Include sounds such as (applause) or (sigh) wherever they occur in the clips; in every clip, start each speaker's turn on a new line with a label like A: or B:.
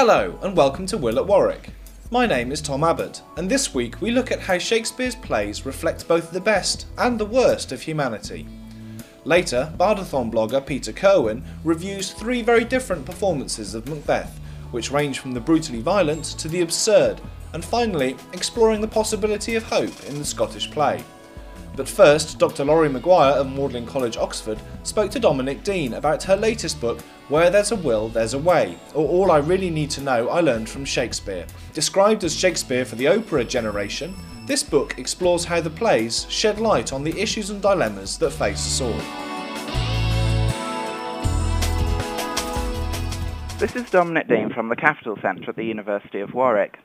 A: Hello, and welcome to Will at Warwick. My name is Tom Abbott, and this week we look at how Shakespeare's plays reflect both the best and the worst of humanity. Later, Bardathon blogger Peter Kirwan reviews three very different performances of Macbeth, which range from the brutally violent to the absurd, and finally, exploring the possibility of hope in the Scottish play. But first, Dr. Laurie Maguire of Magdalen College, Oxford, spoke to Dominic Dean about her latest book, Where There's a Will, There's a Way, or All I Really Need to Know I Learned from Shakespeare. Described as Shakespeare for the Oprah generation, this book explores how the plays shed light on the issues and dilemmas that face us all.
B: This is Dominic Dean from the Capital Centre at the University of Warwick.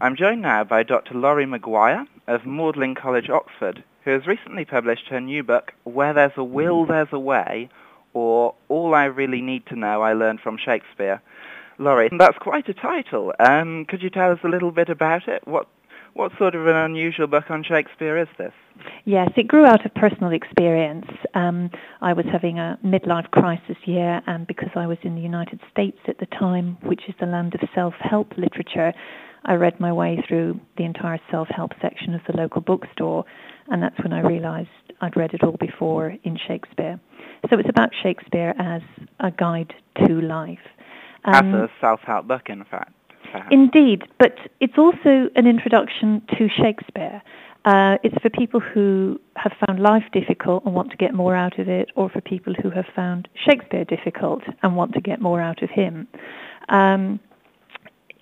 B: I'm joined now by Dr. Laurie Maguire of Magdalen College, Oxford, who has recently published her new book, Where There's a Will, There's a Way, or All I Really Need to Know I Learned from Shakespeare. Laurie, that's quite a title. Um, could you tell us a little bit about it? What, what sort of an unusual book on Shakespeare is this?
C: Yes, it grew out of personal experience. Um, I was having a midlife crisis year, and because I was in the United States at the time, which is the land of self-help literature, I read my way through the entire self-help section of the local bookstore, and that's when I realized I'd read it all before in Shakespeare. So it's about Shakespeare as a guide to life.
B: Um, as a self-help book, in fact.
C: Perhaps. Indeed, but it's also an introduction to Shakespeare. Uh, it's for people who have found life difficult and want to get more out of it, or for people who have found Shakespeare difficult and want to get more out of him. Um,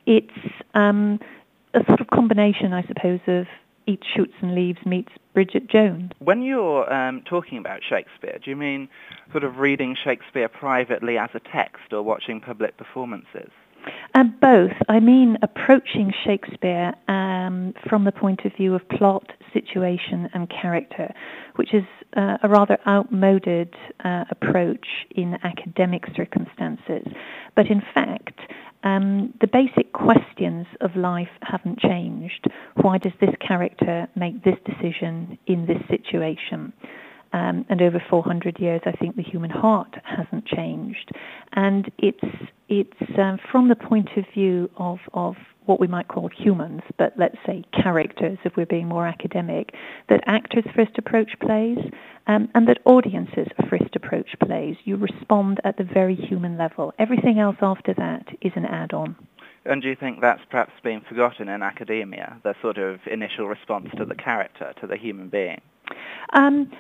C: it's um, a sort of combination, I suppose, of Eat Shoots and Leaves meets Bridget Jones.
B: When you're um, talking about Shakespeare, do you mean sort of reading Shakespeare privately as a text or watching public performances?
C: Uh, both. I mean approaching Shakespeare um, from the point of view of plot, situation, and character, which is uh, a rather outmoded uh, approach in academic circumstances. But in fact, um, the basic questions of life haven't changed. Why does this character make this decision in this situation? Um, and over 400 years, I think the human heart hasn't changed. And it's it's um, from the point of view of of what we might call humans, but let's say characters, if we're being more academic, that actors first approach plays, um, and that audiences first approach plays. You respond at the very human level. Everything else after that is an add-on.
B: And do you think that's perhaps been forgotten in academia, the sort of initial response to the character, to the human being?
C: Um,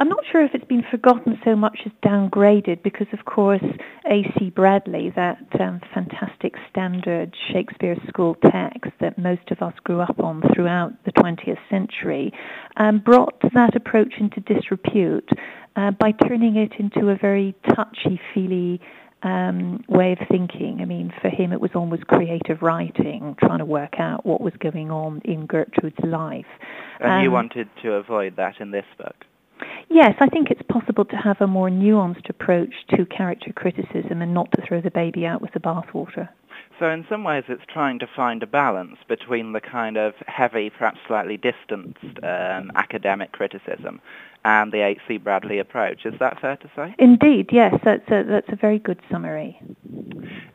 C: I'm not sure if it's been forgotten so much as downgraded because, of course, A.C. Bradley, that um, fantastic standard Shakespeare school text that most of us grew up on throughout the 20th century, um, brought that approach into disrepute uh, by turning it into a very touchy-feely um, way of thinking. I mean, for him, it was almost creative writing, trying to work out what was going on in Gertrude's life.
B: And um, you wanted to avoid that in this book?
C: Yes, I think it's possible to have a more nuanced approach to character criticism and not to throw the baby out with the bathwater.
B: So in some ways it's trying to find a balance between the kind of heavy, perhaps slightly distanced um, academic criticism and the A.C. Bradley approach. Is that fair to say?
C: Indeed, yes. That's a, that's a very good summary.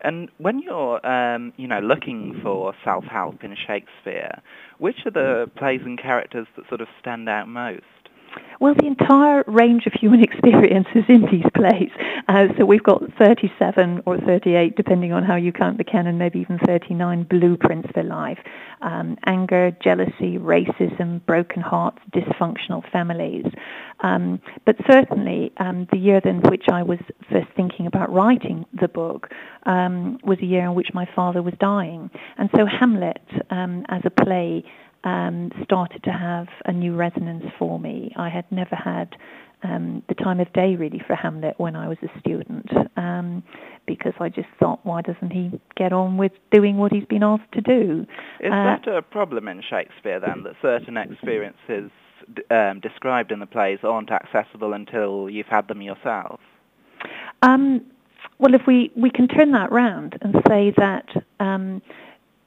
B: And when you're, um, you know, looking for self-help in Shakespeare, which are the plays and characters that sort of stand out most?
C: Well, the entire range of human (laughs) experiences in these plays. Uh, so we've got 37 or 38, depending on how you count the canon, maybe even 39 blueprints for life. Um, anger, jealousy, racism, broken hearts, dysfunctional families. Um, but certainly, um, the year in which I was first thinking about writing the book um, was a year in which my father was dying. And so Hamlet, um, as a play, um, started to have a new resonance for me. I had never had um, the time of day really for Hamlet when I was a student um, because I just thought, why doesn't he get on with doing what he's been asked to do?
B: Is uh, that a problem in Shakespeare then, that certain experiences um, described in the plays aren't accessible until you've had them yourself?
C: Um, well, if we, we can turn that round and say that um,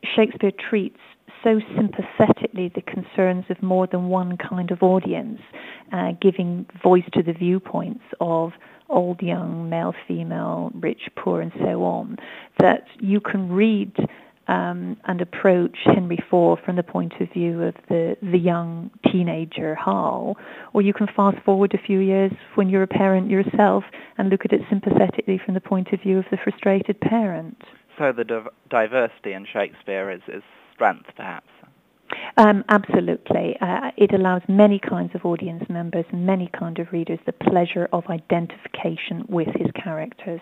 C: Shakespeare treats so sympathetically the concerns of more than one kind of audience, uh, giving voice to the viewpoints of old, young, male, female, rich, poor, and so on, that you can read um, and approach Henry IV from the point of view of the, the young teenager Hal, or you can fast forward a few years when you're a parent yourself and look at it sympathetically from the point of view of the frustrated parent.
B: So the div- diversity in Shakespeare is, is strength, perhaps.
C: Um, absolutely. Uh, it allows many kinds of audience members many kind of readers the pleasure of identification with his characters.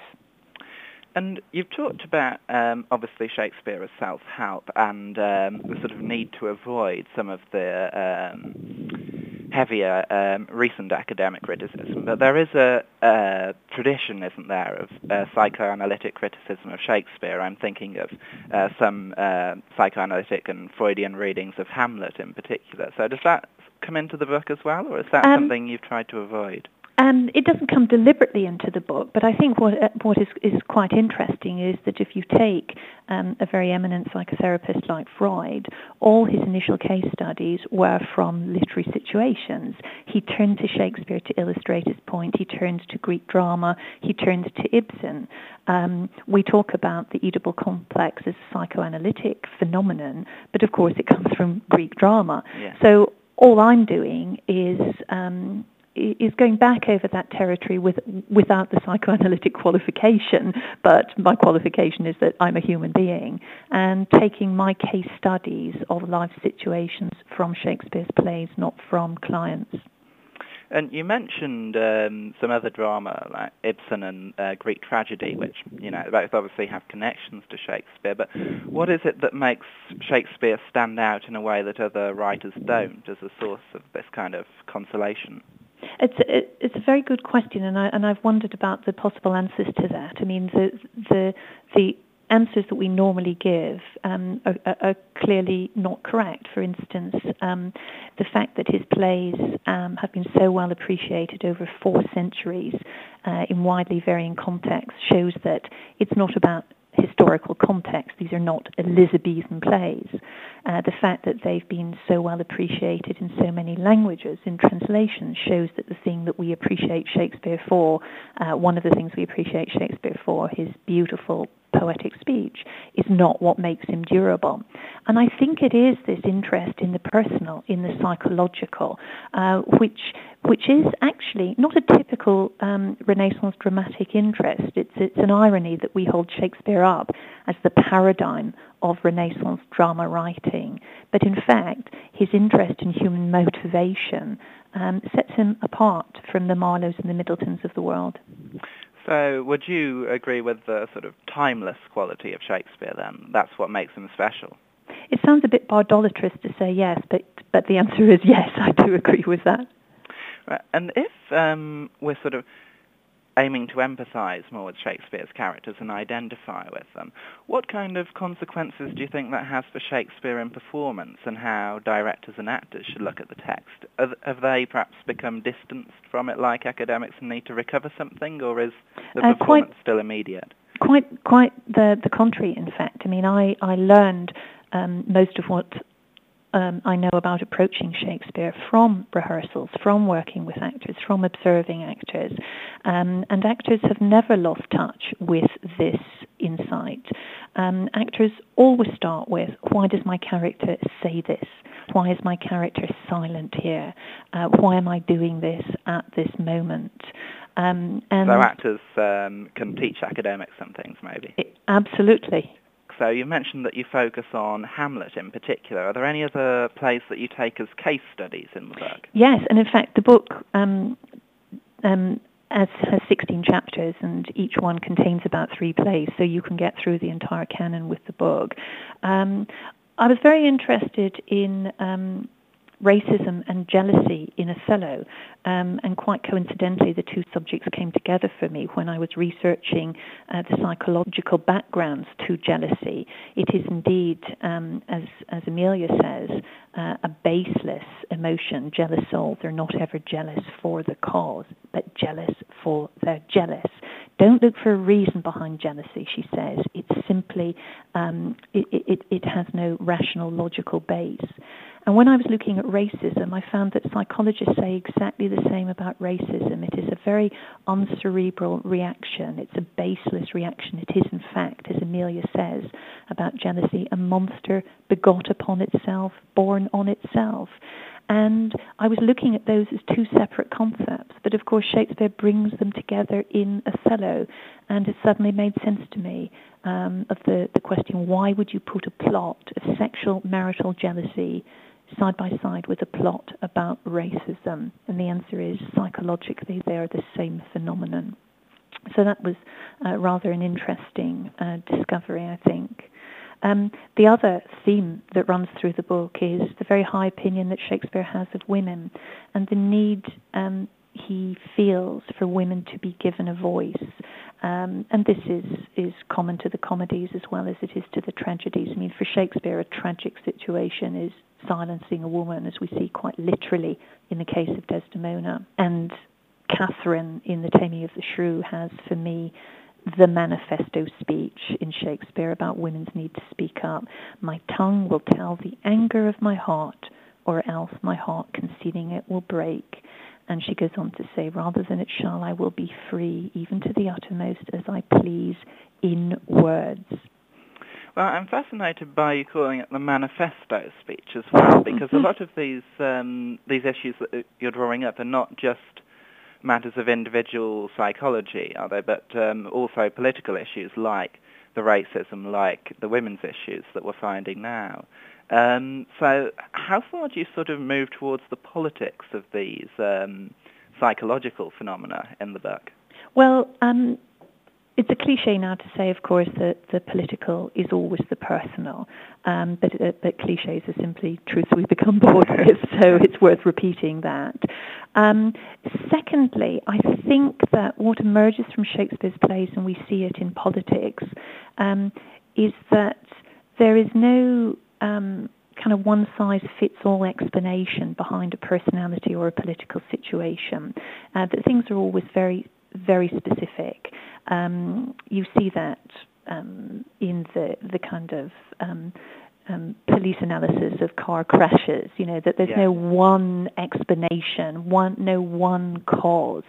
B: And you've talked about um, obviously Shakespeare as self-help and um, the sort of need to avoid some of the um, heavier um, recent academic criticism. But there is a, a tradition, isn't there, of uh, psychoanalytic criticism of Shakespeare. I'm thinking of uh, some uh, psychoanalytic and Freudian readings of Hamlet in particular. So does that come into the book as well, or is that
C: Um,
B: something you've tried to avoid?
C: Um, it doesn't come deliberately into the book, but I think what uh, what is is quite interesting is that if you take um, a very eminent psychotherapist like Freud, all his initial case studies were from literary situations. He turned to Shakespeare to illustrate his point. He turned to Greek drama. He turned to Ibsen. Um, we talk about the Oedipal complex as a psychoanalytic phenomenon, but of course it comes from Greek drama.
B: Yeah.
C: So all I'm doing is um, is going back over that territory with, without the psychoanalytic (laughs) qualification, but my qualification is that I'm a human being, and taking my case studies of life situations from Shakespeare's plays, not from clients.
B: And you mentioned um, some other drama like Ibsen and uh, Greek tragedy, which you know both obviously have connections to Shakespeare. But what is it that makes Shakespeare stand out in a way that other writers don't, as a source of this kind of consolation?
C: It's it, it's a very good question, and I and I've wondered about the possible answers to that. I mean, the the the answers that we normally give um, are, are, clearly not correct. For instance, um, the fact that his plays um, have been so well appreciated over four centuries uh, in widely varying contexts shows that it's not about historical context. These are not Elizabethan plays. Uh, the fact that they've been so well appreciated in so many languages in translation shows that the thing that we appreciate Shakespeare for, uh, one of the things we appreciate Shakespeare for, his beautiful poetic speech, is not what makes him durable. And I think it is this interest in the personal, in the psychological, uh, which which is actually not a typical um, Renaissance dramatic interest. It's it's an irony that we hold Shakespeare up as the paradigm of Renaissance drama writing, but in fact, his interest in human motivation um, sets him apart from the Marlowes and the Middletons of the world.
B: So would you agree with the sort of timeless quality of Shakespeare then? That's what makes him special.
C: It sounds a bit bardolatrous to say yes, but but the answer is yes. I do agree with that.
B: And if um, we're sort of aiming to empathise more with Shakespeare's characters and identify with them, what kind of consequences do you think that has for Shakespeare in performance and how directors and actors should look at the text? Have, they perhaps become distanced from it like academics and need to recover something, or is the
C: Uh, quite-
B: performance still immediate?
C: Quite quite the the contrary. In fact, I mean, I I learned um, most of what um, I know about approaching Shakespeare from rehearsals, from working with actors, from observing actors. Um, and actors have never lost touch with this insight. Um, actors always start with, why does my character say this? Why is my character silent here? Uh, why am I doing this at this moment? Um, and
B: So actors um, can teach academics some things, maybe.
C: it- absolutely.
B: So you mentioned that you focus on Hamlet in particular. Are there any other plays that you take as case studies in the book?
C: Yes, and in fact, the book um, um, has, has 16 chapters, and each one contains about three plays, so you can get through the entire canon with the book. Um, I was very interested in um, racism and jealousy in Othello, um, and quite coincidentally, the two subjects came together for me when I was researching uh, the psychological backgrounds to jealousy. It is indeed, um, as, as Emilia says, uh, a baseless emotion. Jealous souls are not ever jealous for the cause, but jealous for they're jealous Don't look for a reason behind jealousy, she says. It's simply, um, it, it, it has no rational, logical base. And when I was looking at racism, I found that psychologists say exactly the same about racism. It is a very uncerebral reaction. It's a baseless reaction. It is, in fact, as Emilia says about jealousy, a monster begot upon itself, born on itself. And I was looking at those as two separate concepts, but of course Shakespeare brings them together in Othello, and it suddenly made sense to me um, of the, the question why would you put a plot of sexual marital jealousy side by side with a plot about racism? And the answer is psychologically they are the same phenomenon. So that was uh, rather an interesting uh, discovery, I think. Um, the other theme that runs through the book is the very high opinion that Shakespeare has of women and the need um, he feels for women to be given a voice. Um, and this is, is common to the comedies as well as it is to the tragedies. I mean, for Shakespeare, a tragic situation is silencing a woman, as we see quite literally in the case of Desdemona. And Catherine in The Taming of the Shrew has, for me, the manifesto speech in Shakespeare about women's need to speak up. My tongue will tell the anger of my heart, or else my heart concealing it will break. And she goes on to say, rather than it shall, I will be free, even to the uttermost, as I please in words.
B: Well, I'm fascinated by you calling it the manifesto speech as well, because a lot of these um, these issues that you're drawing up are not just matters of individual psychology, are they? But um, also political issues like the racism, like the women's issues that we're finding now. Um, so how far do you sort of move towards the politics of these um, psychological phenomena in the book?
C: Well, um, it's a cliche now to say, of course, that the political is always the personal, um, but, uh, but cliches are simply truths we become bored (laughs) with, so it's worth repeating that. Um, secondly, I think that what emerges from Shakespeare's plays, and we see it in politics, um, is that there is no um, kind of one size fits all explanation behind a personality or a political situation. Uh, that things are always very, very specific. Um, you see that um, in the the kind of um, police analysis of car crashes. You know that there's yeah. no one explanation, one no one cause.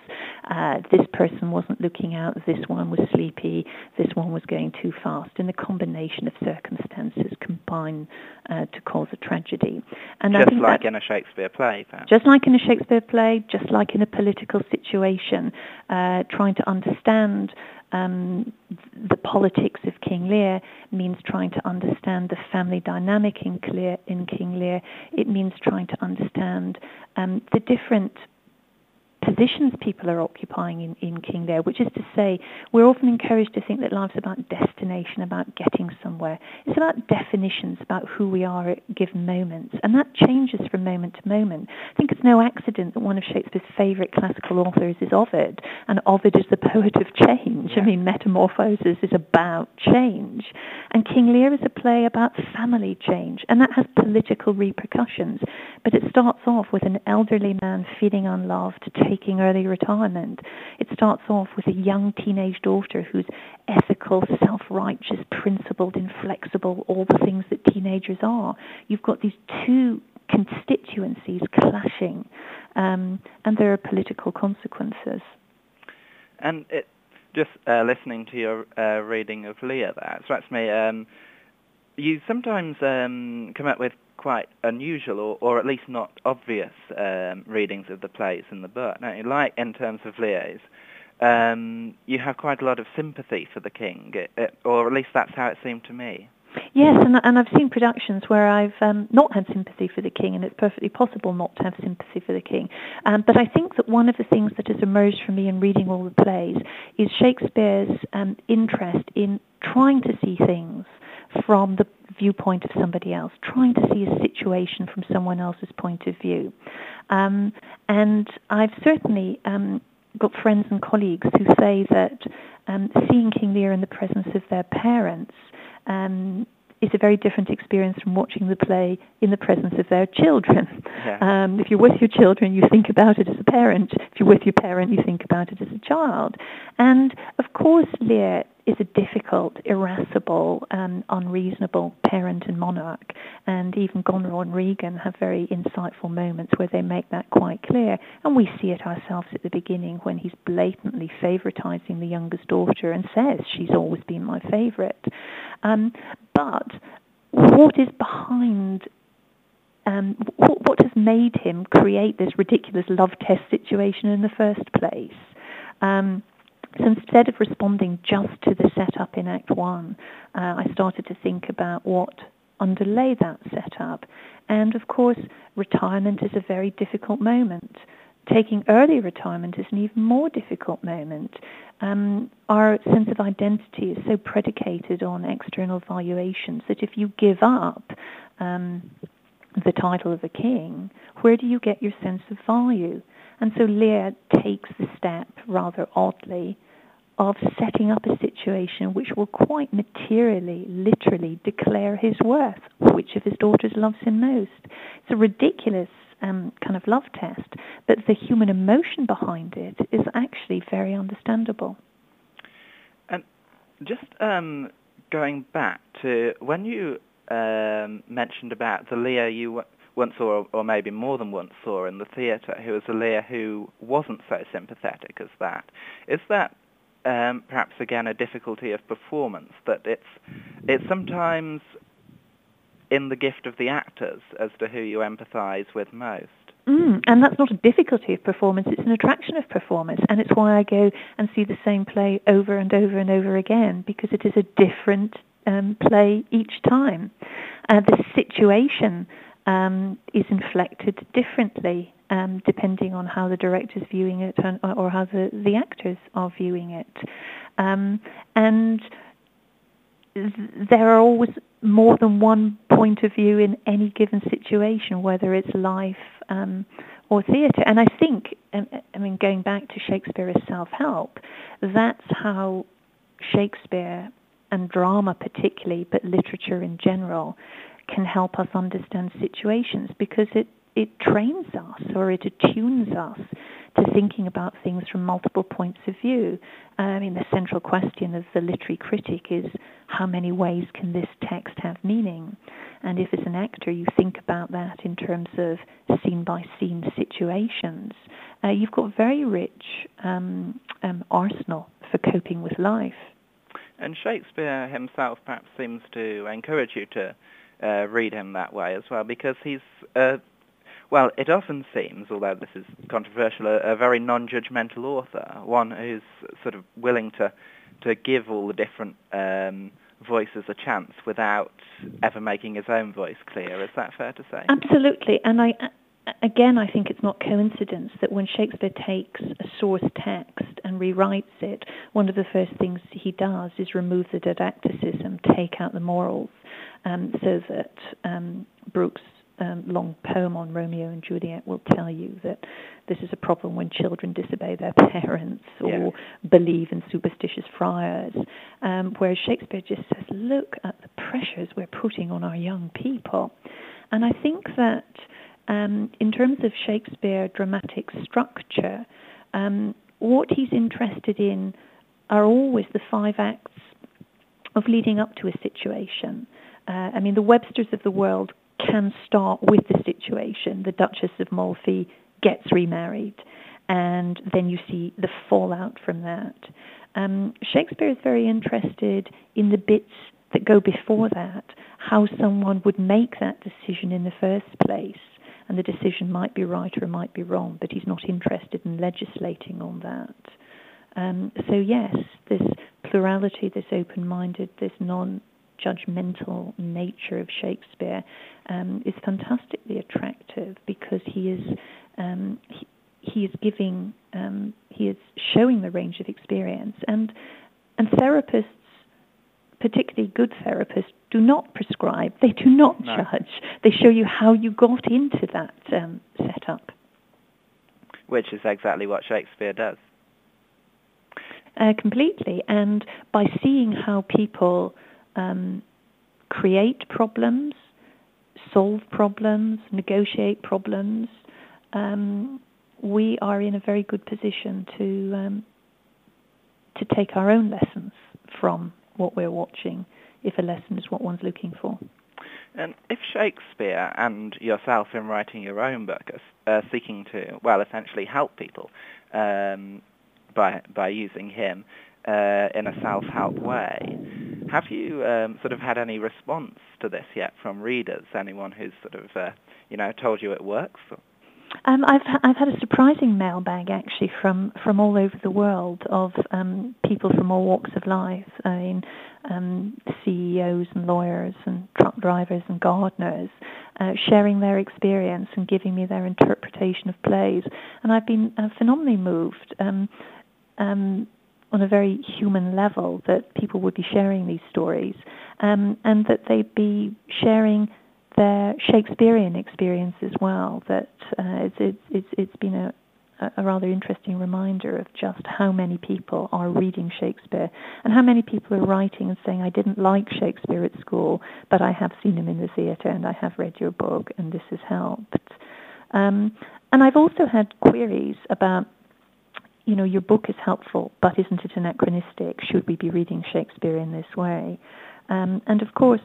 C: Uh, this person wasn't looking out. This one was sleepy. This one was going too fast. And the combination of circumstances combine uh, to cause a tragedy.
B: And just like in a Shakespeare play. Perhaps.
C: Just like in a Shakespeare play. Just like in a political situation. Uh, trying to understand um, the politics of King Lear means trying to understand the family dynamic in, Lear, in King Lear. It means trying to understand um, the different positions people are occupying in, in King Lear, which is to say, we're often encouraged to think that life's about destination, about getting somewhere. It's about definitions, about who we are at given moments, and that changes from moment to moment. I think it's no accident that one of Shakespeare's favourite classical authors is Ovid, and Ovid is the poet of change. Yeah. I mean, Metamorphoses is about change, and King Lear is a play about family change, and that has political repercussions. But it starts off with an elderly man feeling unloved, taking early retirement. It starts off with a young teenage daughter who's ethical, self-righteous, principled, inflexible, all the things that teenagers are. You've got these two constituencies clashing, um, and there are political consequences.
B: And it, just uh, listening to your uh, reading of Lear, that strikes me. Um, you sometimes um, come up with quite unusual or, or at least not obvious um, readings of the plays in the book. Now, like in terms of Lear's, um, you have quite a lot of sympathy for the king, it, it, or at least that's how it seemed to me.
C: Yes, and, and I've seen productions where I've um, not had sympathy for the king, and it's perfectly possible not to have sympathy for the king. Um, but I think that one of the things that has emerged for me in reading all the plays is Shakespeare's um, interest in trying to see things from the viewpoint of somebody else, trying to see a situation from someone else's point of view. Um, and I've certainly um, got friends and colleagues who say that um, seeing King Lear in the presence of their parents um, is a very different experience from watching the play in the presence of their children.
B: Yeah.
C: Um, if you're with your children, you think about it as a parent. If you're with your parent, you think about it as a child. And of course, Lear is a difficult, irascible, and unreasonable parent and monarch. And even Goneril and Regan have very insightful moments where they make that quite clear. And we see it ourselves at the beginning when he's blatantly favoritizing the youngest daughter and says, She's always been my favorite. Um, but what is behind um, what, what, has made him create this ridiculous love test situation in the first place? Um, so instead of responding just to the setup in Act One, uh, I started to think about what underlay that setup. And of course, retirement is a very difficult moment. Taking early retirement is an even more difficult moment. Um, our sense of identity is so predicated on external valuations that if you give up um, the title of a king, where do you get your sense of value? And so Lear takes the step rather oddly of setting up a situation which will quite materially, literally declare his worth, which of his daughters loves him most. It's a ridiculous um, kind of love test, but the human emotion behind it is actually very understandable.
B: And just um, going back to when you um, mentioned about the Lear you once saw, or maybe more than once saw in the theatre, who was a Lear who wasn't so sympathetic as that. Is that um, perhaps again a difficulty of performance that it's it's sometimes in the gift of the actors as to who you empathise with most.
C: Mm, and that's not a difficulty of performance, it's an attraction of performance. And it's why I go and see the same play over and over and over again, because it is a different um, play each time. Uh, the situation um, is inflected differently um, depending on how the director's viewing it and, or how the, the actors are viewing it. Um, and there are always more than one point of view in any given situation, whether it's life um, or theatre. And I think, um, I mean, going back to Shakespeare as self-help, that's how Shakespeare and drama particularly, but literature in general, can help us understand situations because it, it trains us or it attunes us to thinking about things from multiple points of view. I mean, the central question of the literary critic is how many ways can this text have meaning? And if as an actor you think about that in terms of scene by scene situations, uh, you've got a very rich um, um, arsenal for coping with life.
B: And Shakespeare himself perhaps seems to encourage you to uh, read him that way as well, because he's, uh, well, it often seems, although this is controversial, a, a, very non-judgmental author, one who's sort of willing to, to give all the different um, voices a chance without ever making his own voice clear. Is that fair to say?
C: Absolutely, and I again, I think it's not coincidence that when Shakespeare takes a source text and rewrites it, one of the first things he does is remove the didacticism, take out the morals, um, so that um, Brooke's um, long poem on Romeo and Juliet will tell you that this is a problem when children disobey their parents or
B: yeah.
C: believe in superstitious friars. Um, whereas Shakespeare just says, look at the pressures we're putting on our young people. And I think that um, in terms of Shakespeare dramatic structure, um, what he's interested in are always the five acts of leading up to a situation. Uh, I mean, the Websters of the world can start with the situation. The Duchess of Malfi gets remarried, and then you see the fallout from that. Um, Shakespeare is very interested in the bits that go before that, how someone would make that decision in the first place and the decision might be right or it might be wrong, but he's not interested in legislating on that. Um, so yes, this plurality, this open-minded, this non-judgmental nature of Shakespeare um, is fantastically attractive because he is um, he, he, is giving um, he is showing the range of experience and and therapists particularly good therapists, do not prescribe. They do not no. judge. They show you how you got into that um, setup.
B: Which is exactly what Shakespeare does.
C: Uh, completely. And by seeing how people um, create problems, solve problems, negotiate problems, um, we are in a very good position to um, to take our own lessons from what we're watching, if a lesson is what one's looking for.
B: And if Shakespeare and yourself in writing your own book are seeking to, well, essentially help people um, by by using him uh, in a self-help way, have you um, sort of had any response to this yet from readers? Anyone who's sort of, uh, you know, told you it works?
C: Um, I've I've had a surprising mailbag actually from from all over the world of um, people from all walks of life. I mean, um, CEOs and lawyers and truck drivers and gardeners uh, sharing their experience and giving me their interpretation of plays, and I've been uh, phenomenally moved. Um, um, on a very human level, that people would be sharing these stories, um, and that they'd be sharing their Shakespearean experience as well. That uh, it's, it's, it's been a, a rather interesting reminder of just how many people are reading Shakespeare and how many people are writing and saying, I didn't like Shakespeare at school, but I have seen him in the theatre and I have read your book and this has helped. Um, and I've also had queries about, you know, your book is helpful, but isn't it anachronistic? Should we be reading Shakespeare in this way? Um, and of course,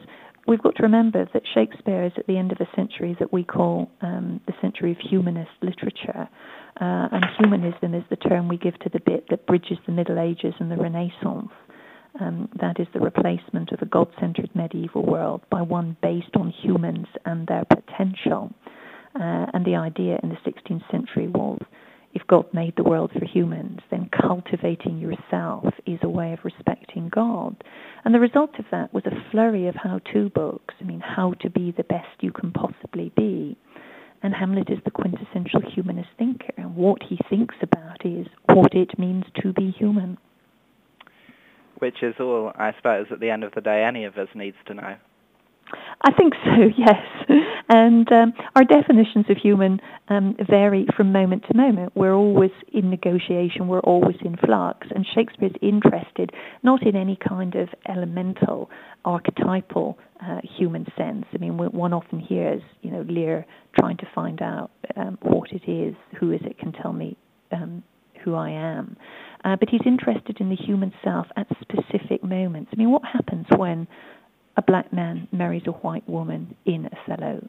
C: we've got to remember that Shakespeare is at the end of a century that we call um, the century of humanist literature. Uh, and humanism is the term we give to the bit that bridges the Middle Ages and the Renaissance. Um, that is the replacement of a God centered medieval world by one based on humans and their potential. Uh, and the idea in the 16th century was if God made the world for humans, then cultivating yourself is a way of respecting God. And the result of that was a flurry of how to books. I mean, how to be the best you can possibly be. And Hamlet is the quintessential humanist thinker. And what he thinks about is what it means to be human.
B: Which is all, I suppose, at the end of the day, any of us needs to know.
C: I think so, (laughs) yes. And um, our definitions of human um, vary from moment to moment. We're always in negotiation, we're always in flux. And Shakespeare's interested not in any kind of elemental, archetypal uh, human sense. I mean, one often hears, you know, Lear trying to find out um, what it is, who is it can tell me um, who I am. Uh, but he's interested in the human self at specific moments. I mean, what happens when a black man marries a white woman in Othello?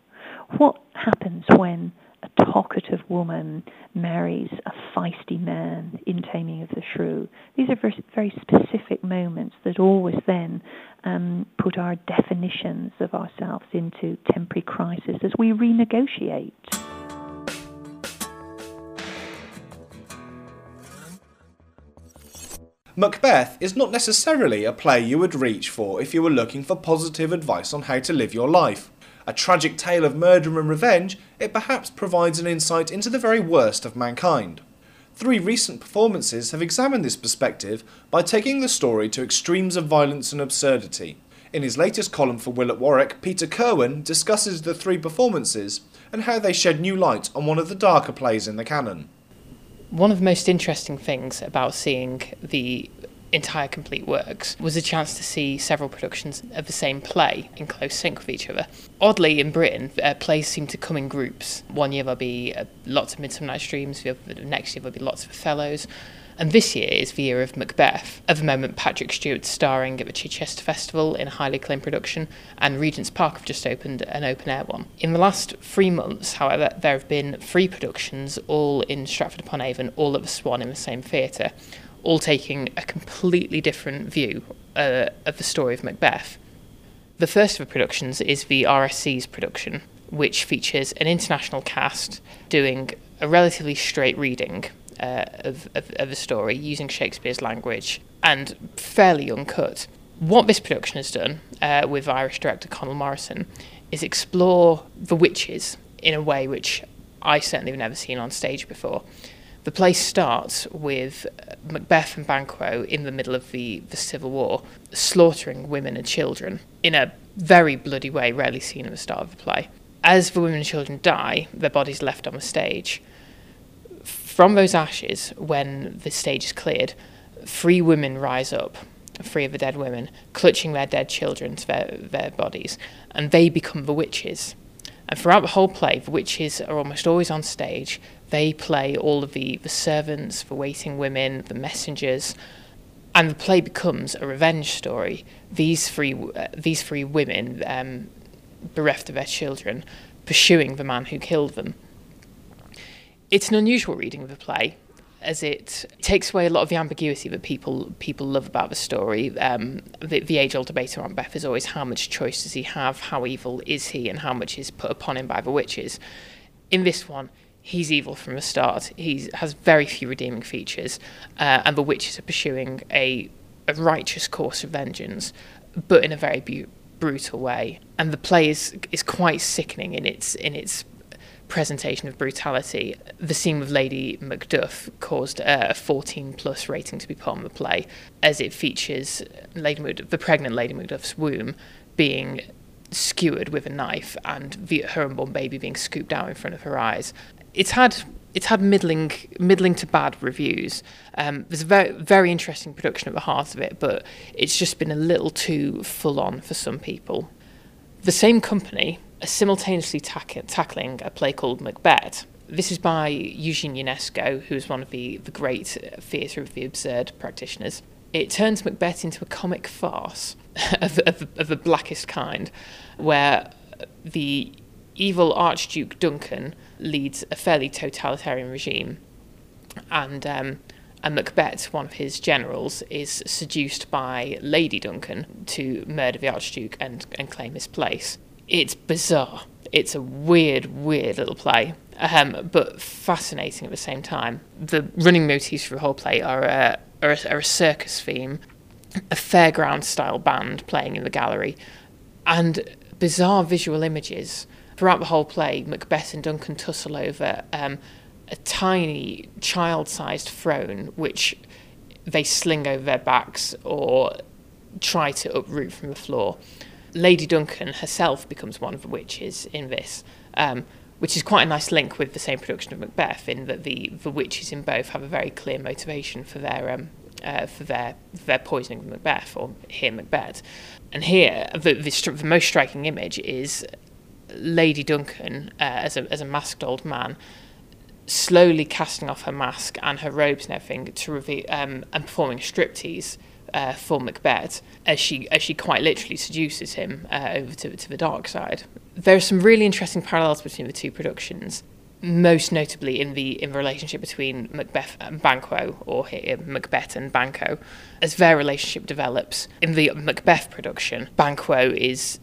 C: What happens when a talkative woman marries a feisty man in Taming of the Shrew? These are very, very specific moments that always then um, put our definitions of ourselves into temporary crisis as we renegotiate.
A: Macbeth is not necessarily a play you would reach for if you were looking for positive advice on how to live your life. A tragic tale of murder and revenge, it perhaps provides an insight into the very worst of mankind. Three recent performances have examined this perspective by taking the story to extremes of violence and absurdity. In his latest column for Will at Warwick, Peter Kirwan discusses the three performances and how they shed new light on one of the darker plays in the canon.
D: One of the most interesting things about seeing the entire complete works was a chance to see several productions of the same play in close sync with each other. Oddly, in Britain, uh, plays seem to come in groups. One year there'll be uh, lots of Midsummer Night's Dreams, the other, next year there'll be lots of Othellos. And this year is the year of Macbeth. At the moment, Patrick Stewart's starring at the Chichester Festival in a highly acclaimed production, and Regent's Park have just opened an open air one. In the last three months, however, there have been three productions, all in Stratford upon Avon, all at the Swan in the same theatre, all taking a completely different view uh, of the story of Macbeth. The first of the productions is the RSC's production, which features an international cast doing a relatively straight reading uh, of, of, of a story using Shakespeare's language and fairly uncut. What this production has done uh, with Irish director Conal Morrison is explore the witches in a way which I certainly have never seen on stage before. The play starts with Macbeth and Banquo in the middle of the, the Civil War, slaughtering women and children in a very bloody way, rarely seen at the start of the play. As the women and children die, their bodies left on the stage from those ashes, when the stage is cleared, three women rise up three of the dead women, clutching their dead children to their, their bodies, and they become the witches. And throughout the whole play, the witches are almost always on stage. They play all of the, the servants, the waiting women, the messengers, and the play becomes a revenge story. These three, uh, these three women, um, bereft of their children, pursuing the man who killed them. It's an unusual reading of the play, as it takes away a lot of the ambiguity that people people love about the story. Um, the, the age-old debate around Beth is always how much choice does he have, how evil is he, and how much is put upon him by the witches. In this one, he's evil from the start. He has very few redeeming features, uh, and the witches are pursuing a, a righteous course of vengeance, but in a very bu- brutal way. And the play is is quite sickening in its in its presentation of brutality. The scene with Lady Macduff caused a 14 plus rating to be put on the play, as it features Lady Macduff, the pregnant Lady Macduff's womb being skewered with a knife and the, her unborn baby being scooped out in front of her eyes. It's had it's had middling middling to bad reviews. Um, there's a very very interesting production at the heart of it, but it's just been a little too full on for some people. The same company simultaneously tack- tackling a play called Macbett. This is by Eugene Ionesco, who is one of the, the great theatre of the absurd practitioners. It turns Macbeth into a comic farce (laughs) of, of, of the blackest kind, where the evil Archduke Duncan leads a fairly totalitarian regime, and um, and Macbeth, one of his generals, is seduced by Lady Duncan to murder the Archduke and, and claim his place it's bizarre. It's a weird, weird little play, um, but fascinating at the same time. The running motifs for the whole play are a, are a, are a circus theme, a fairground style band playing in the gallery, and bizarre visual images. Throughout the whole play, Macbeth and Duncan tussle over um, a tiny child sized throne which they sling over their backs or try to uproot from the floor. Lady Duncan herself becomes one of the witches in this, um, which is quite a nice link with the same production of Macbeth, in that the, the witches in both have a very clear motivation for their um, uh, for their for their poisoning of Macbeth or here Macbeth. And here, the, the, the most striking image is Lady Duncan uh, as a as a masked old man slowly casting off her mask and her robes and everything to reveal um, and performing striptease uh, for Macbeth as she as she quite literally seduces him uh, over to, to the dark side. There are some really interesting parallels between the two productions. Most notably in the in the relationship between Macbeth and Banquo, or here Macbett and Banquo, as their relationship develops. In the Macbeth production, Banquo is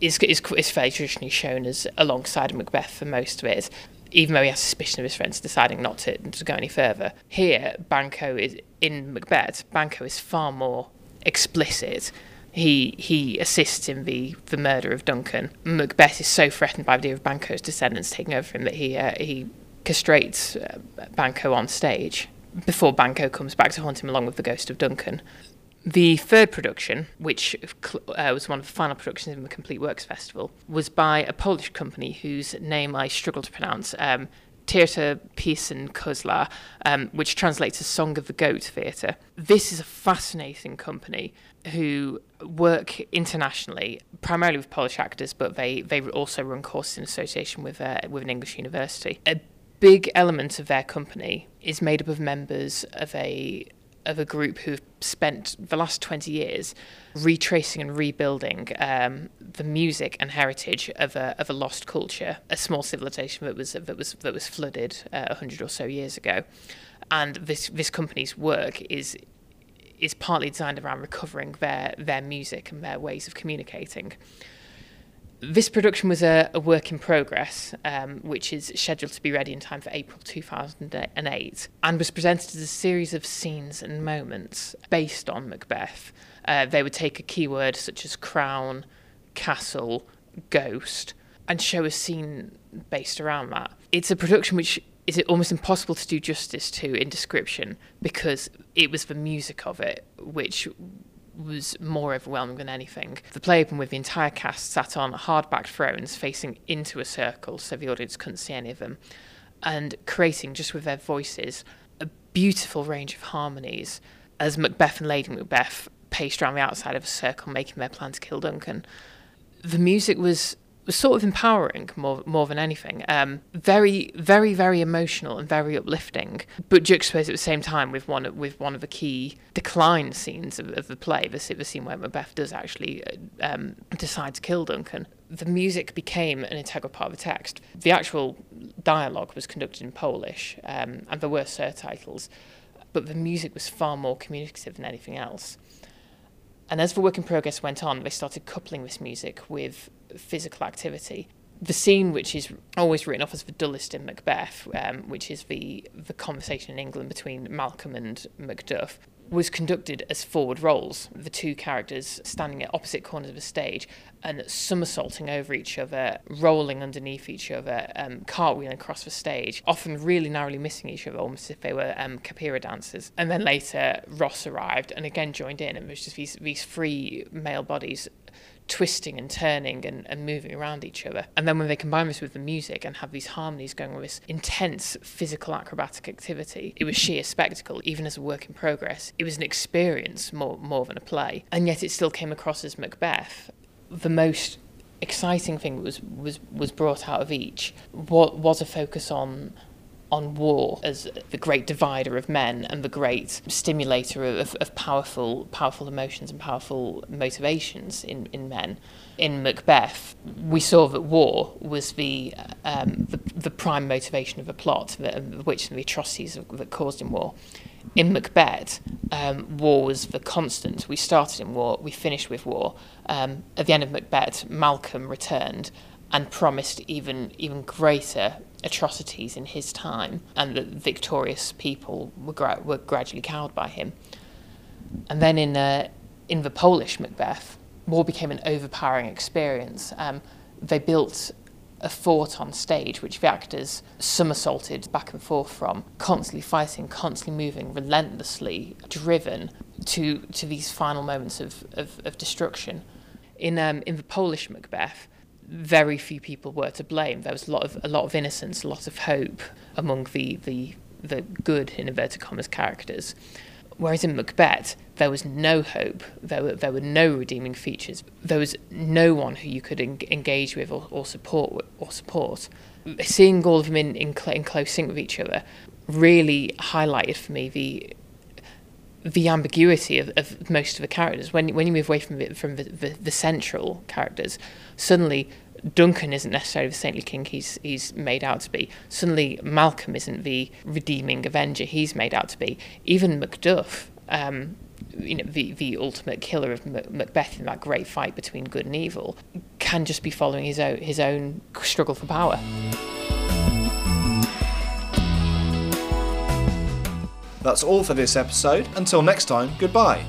D: is, is, is fairly traditionally shown as alongside Macbeth for most of it, even though he has suspicion of his friends deciding not to, to go any further. Here, Banquo is in Macbeth. Banquo is far more explicit. He he assists in the, the murder of Duncan. Macbeth is so threatened by the idea of Banquo's descendants taking over him that he uh, he castrates uh, Banquo on stage before Banquo comes back to haunt him along with the ghost of Duncan. The third production, which uh, was one of the final productions in the Complete Works Festival, was by a Polish company whose name I struggle to pronounce, um, Theatre Kozła, um, which translates as Song of the Goat Theatre. This is a fascinating company who work internationally, primarily with Polish actors, but they, they also run courses in association with, uh, with an English university. A big element of their company is made up of members of a of a group who've spent the last 20 years retracing and rebuilding um, the music and heritage of a, of a lost culture, a small civilization that was that was that was flooded uh, 100 or so years ago. And this this company's work is is partly designed around recovering their their music and their ways of communicating. This production was a, a work in progress, um, which is scheduled to be ready in time for April 2008, and was presented as a series of scenes and moments based on Macbeth. Uh, they would take a keyword such as crown, castle, ghost, and show a scene based around that. It's a production which is almost impossible to do justice to in description because it was the music of it which was more overwhelming than anything. The play opened with the entire cast sat on hard-backed thrones facing into a circle so the audience couldn't see any of them, and creating, just with their voices, a beautiful range of harmonies as Macbeth and Lady Macbeth paced around the outside of a circle, making their plan to kill Duncan. The music was was sort of empowering more more than anything. Um, very, very, very emotional and very uplifting, but juxtaposed at the same time with one of, with one of the key decline scenes of, of the play, the, the scene where Macbeth does actually uh, um, decide to kill Duncan. The music became an integral part of the text. The actual dialogue was conducted in Polish, um, and there were surtitles, but the music was far more communicative than anything else. And as the work in progress went on, they started coupling this music with physical activity. The scene, which is always written off as the dullest in Macbeth, um, which is the the conversation in England between Malcolm and Macduff, was conducted as forward rolls, the two characters standing at opposite corners of the stage and somersaulting over each other, rolling underneath each other, um, cartwheeling across the stage, often really narrowly missing each other, almost if they were um, dancers. And then later, Ross arrived and again joined in, and there was just these, these three male bodies twisting and turning and, and moving around each other. And then when they combine this with the music and have these harmonies going with this intense physical acrobatic activity, it was sheer spectacle, even as a work in progress. It was an experience more, more than a play. And yet it still came across as Macbeth. The most exciting thing was, was, was brought out of each what was a focus on on war as the great divider of men and the great stimulator of, of powerful powerful emotions and powerful motivations in, in men. In Macbeth, we saw that war was the um, the, the, prime motivation of the plot, the, which the atrocities that caused in war. In Macbett, um, war was the constant. We started in war, we finished with war. Um, at the end of Macbett, Malcolm returned and promised even even greater atrocities in his time, and that victorious people were gra- were gradually cowed by him. And then in uh, in the Polish Macbeth, war became an overpowering experience. Um, they built a fort on stage, which the actors somersaulted back and forth from, constantly fighting, constantly moving, relentlessly driven to to these final moments of, of, of destruction. In um, in the Polish Macbeth, very few people were to blame. There was a lot of a lot of innocence, a lot of hope among the the the good in inverted commas characters. Whereas in Macbett, there was no hope. There were there were no redeeming features. There was no one who you could en- engage with or, or support or support. Seeing all of them in in, cl- in close sync with each other really highlighted for me the the ambiguity of, of most of the characters. When when you move away from from the, the, the central characters, suddenly Duncan isn't necessarily the saintly king he's he's made out to be. Suddenly Malcolm isn't the redeeming avenger he's made out to be. Even Macduff, um, you know, the the ultimate killer of Macbeth in that great fight between good and evil, can just be following his own his own struggle for power.
A: That's all for this episode. Until next time, goodbye.